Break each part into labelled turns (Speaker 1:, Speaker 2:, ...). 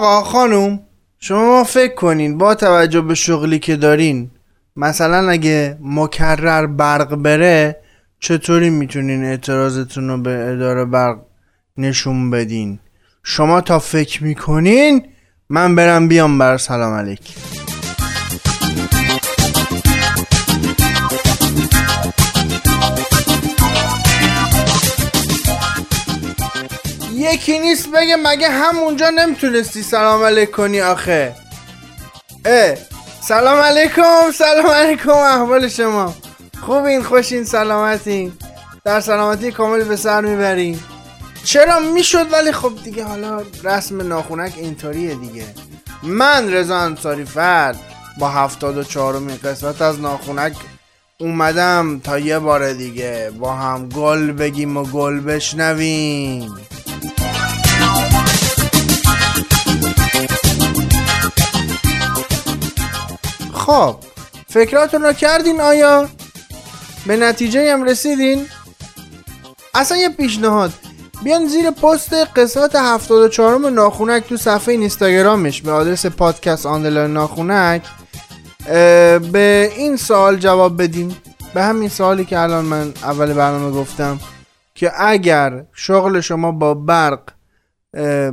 Speaker 1: آقا خانوم شما فکر کنین با توجه به شغلی که دارین مثلا اگه مکرر برق بره چطوری می‌تونین اعتراضتون رو به اداره برق نشون بدین؟ شما تا فکر می‌کنین من برم بیام بر سلام علیک یکی نیست بگه مگه همونجا نمی‌تونستی سلام علیک کنی آخه؟ اه سلام علیکم سلام علیکم احوال شما. خوبین خوشین سلامتین. در سلامتی کامل به سر می‌برین چرا می‌شد ولی خب دیگه حالا رسم ناخونک اینطوریه دیگه. من رضا انصاری فرد با هفتاد و قسمت از ناخونک اومدم تا یه بار دیگه با هم گل بگیم و گل بشنویم. خب فکراتون رو کردین آیا؟ به نتیجه هم رسیدین؟ اصلا یه پیشنهاد. بیان زیر پست قسمت 74 ناخونک تو صفحه اینستاگرامش به آدرس پادکست آندلاین ناخونک به این سوال جواب بدیم به همین سوالی که الان من اول برنامه گفتم که اگر شغل شما با برق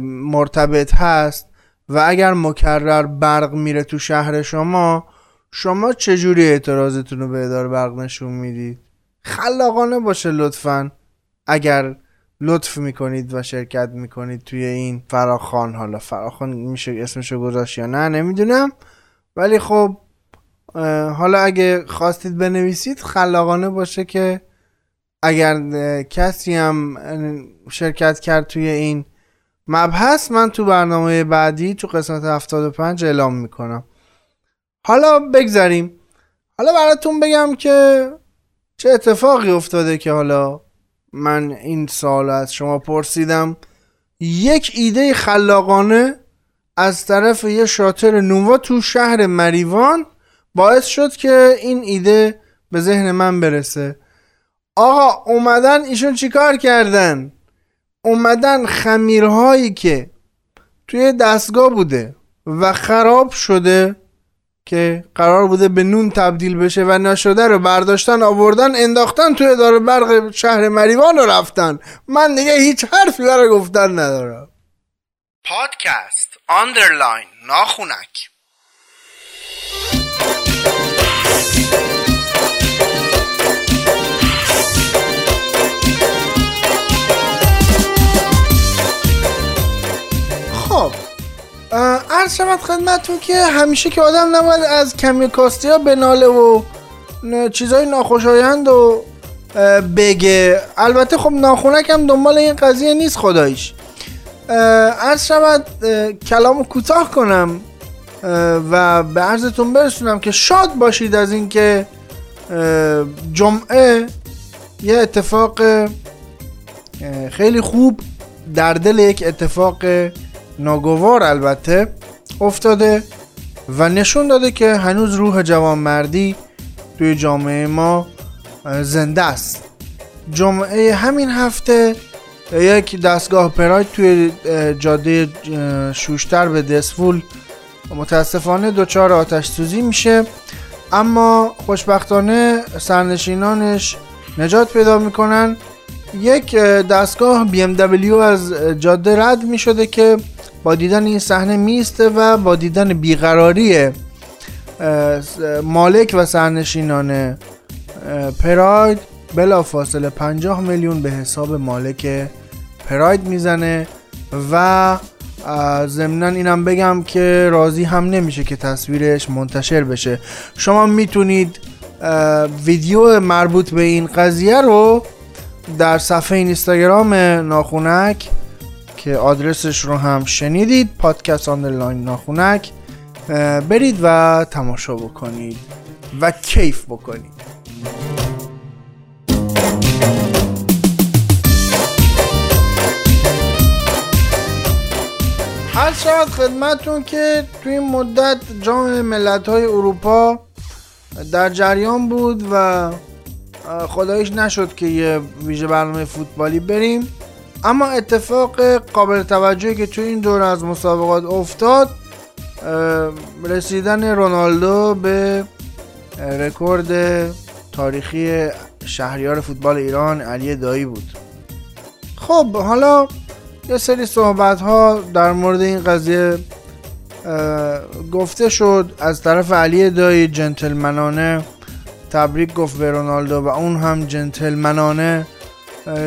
Speaker 1: مرتبط هست و اگر مکرر برق میره تو شهر شما شما چجوری اعتراضتون رو به اداره برق نشون می‌دید؟ خلاقانه باشه لطفا. اگر لطف می‌کنید و شرکت می‌کنید توی این فراخان حالا فراخان میشه اسمشو گذاشت یا نه نمی‌دونم. ولی خب حالا اگه خواستید بنویسید خلاقانه باشه که اگر کسی هم شرکت کرد توی این مبحث من تو برنامه بعدی تو قسمت 75 اعلام می‌کنم. حالا بگذاریم حالا براتون بگم که چه اتفاقی افتاده که حالا من این سال از شما پرسیدم. یک ایده خلاقانه از طرف یه شاتر نووا تو شهر مریوان باعث شد که این ایده به ذهن من برسه. آقا اومدن ایشون چیکار کردن؟ اومدن خمیرهایی که توی دستگاه بوده و خراب شده که قرار بوده به نون تبدیل بشه و نشده رو برداشتن آوردن انداختن توی اداره برق شهر مریوان رو رفتن. من دیگه هیچ حرفی برای گفتن ندارم. پادکست آندرلاین ناخونک. عرض شود خدمتتون که همیشه که آدم نباید از کمی کاستی ها بناله و چیزای ناخوشایند و بگه. البته خب ناخونک هم دنبال این قضیه نیست خدایش عرض شود کلامو کوتاه کنم و به عرضتون برسونم که شاد باشید از اینکه جمعه یه اتفاق خیلی خوب در دل یک اتفاق ناگوار البته. افتاده و نشون داده که هنوز روح جوانمردی توی جامعه ما زنده است. جمعه همین هفته یک دستگاه پراید توی جاده شوشتر به دسفول. متاسفانه دچار آتش سوزی میشه اما خوشبختانه سرنشینانش نجات پیدا می‌کنن. یک دستگاه BMW از جاده رد می‌شده که دیدن این صحنه میسته و با دیدن بیقراری مالک و سرنشینان پراید بلا فاصله 50 میلیون به حساب مالک پراید می‌زنه و ضمنا اینم بگم که راضی هم نمیشه که تصویرش منتشر بشه. شما می‌تونید ویدیو مربوط به این قضیه رو در صفحه اینستاگرام ناخونک که آدرسش رو هم شنیدید پادکست آندرلاین ناخونک. برید و تماشا بکنید و کیف بکنید. هر شود خدمتون که توی این مدت جام ملت های اروپا در جریان بود و خدایش نشد که یه ویژه برنامه فوتبالی بریم. اما اتفاق قابل توجهی که تو این دور از مسابقات افتاد رسیدن رونالدو به رکورد تاریخی شهریار فوتبال ایران علی دایی بود. خب حالا یه سری صحبت ها در مورد این قضیه گفته شد. از طرف علی دایی جنتلمنانه تبریک گفت به رونالدو و اون هم جنتلمنانه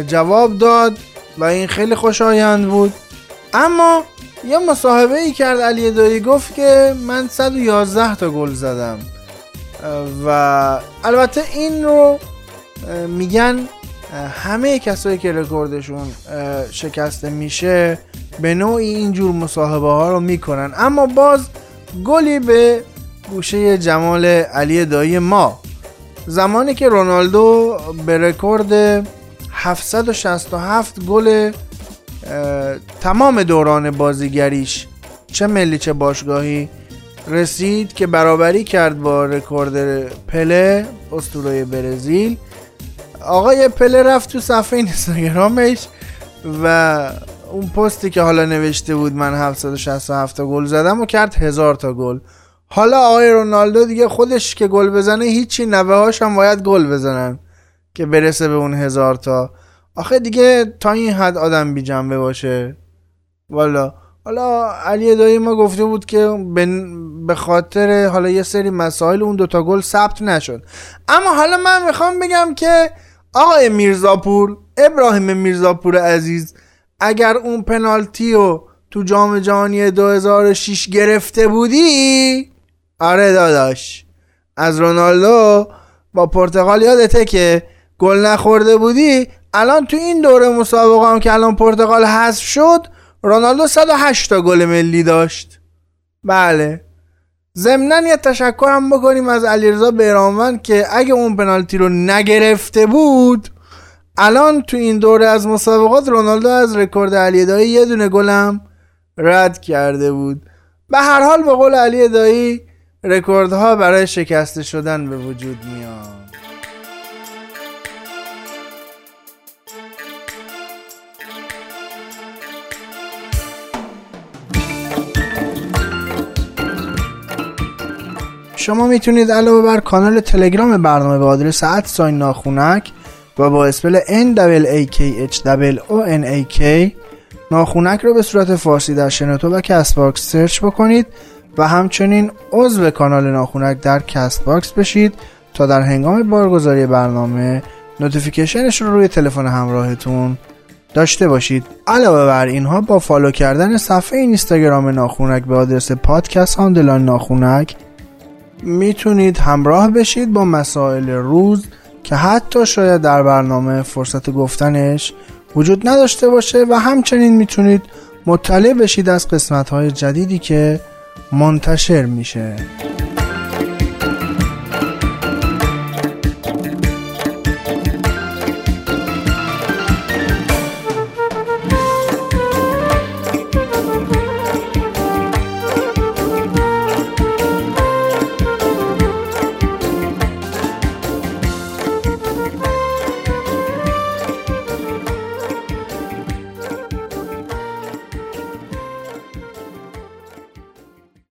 Speaker 1: جواب داد. و این خیلی خوشایند بود. اما یه مصاحبه ای کرد علی دایی گفت که من 111 تا گل زدم. و البته این رو میگن همه کسایی که رکوردشون شکسته میشه به نوعی اینجور مصاحبه ها رو می‌کنن. اما باز گلی به گوشه جمال علی دایی ما. زمانی که رونالدو به رکورد 767 گل تمام دوران بازیگریش چه ملی چه باشگاهی رسید که برابری کرد با رکورد پله اسطوره برزیل. آقای پله رفت تو صفحه اینستاگرامش و اون پستی که حالا نوشته بود من 767 تا گل زدم و کرد هزار تا گل. حالا آقای رونالدو دیگه خودش که گل بزنه هیچی نوه هاش هم باید گل بزنن. که برسه به اون هزار تا. آخه دیگه تا این حد آدم بی جنبه باشه. والا. حالا علی دایی ما گفته بود که به خاطر حالا یه سری مسائل اون دوتا گل ثبت نشد. اما حالا من می‌خوام بگم که آقای میرزاپور ابراهیم میرزاپور عزیز اگر اون پنالتی رو تو جام جهانی 2006 گرفته بودی آره داداش. از رونالدو با پرتغال یادته که گل نخورده بودی؟ الان تو این دوره مسابقه هم که الان پرتغال حذف شد رونالدو 108 تا گل ملی داشت. بله. ضمنا یه تشکر هم بکنیم از علیرضا بیرانوند که اگه اون پنالتی رو نگرفته بود الان تو این دوره از مسابقات رونالدو از رکورد علی دایی یه دونه گلم رد کرده بود. به هر حال به قول علی دایی رکوردها برای شکسته شدن به وجود میاد. شما می‌تونید علاوه بر کانال تلگرام برنامه به آدرس sign ناخونک و با spell N A K H O N A K ناخونک رو به صورت فارسی در شنوتو و Castbox search بکنید و همچنین عضو کانال ناخونک در Castbox بشید تا در هنگام بارگذاری برنامه notification ش رو روی تلفن همراهتون داشته باشید. علاوه بر اینها با follow کردن صفحه اینستاگرام ناخونک به آدرس پادکست underline ناخونک می‌تونید همراه بشید با مسائل روز که حتی شاید در برنامه فرصت گفتنش وجود نداشته باشه و همچنین می‌تونید مطلع بشید از قسمت های جدیدی که منتشر میشه.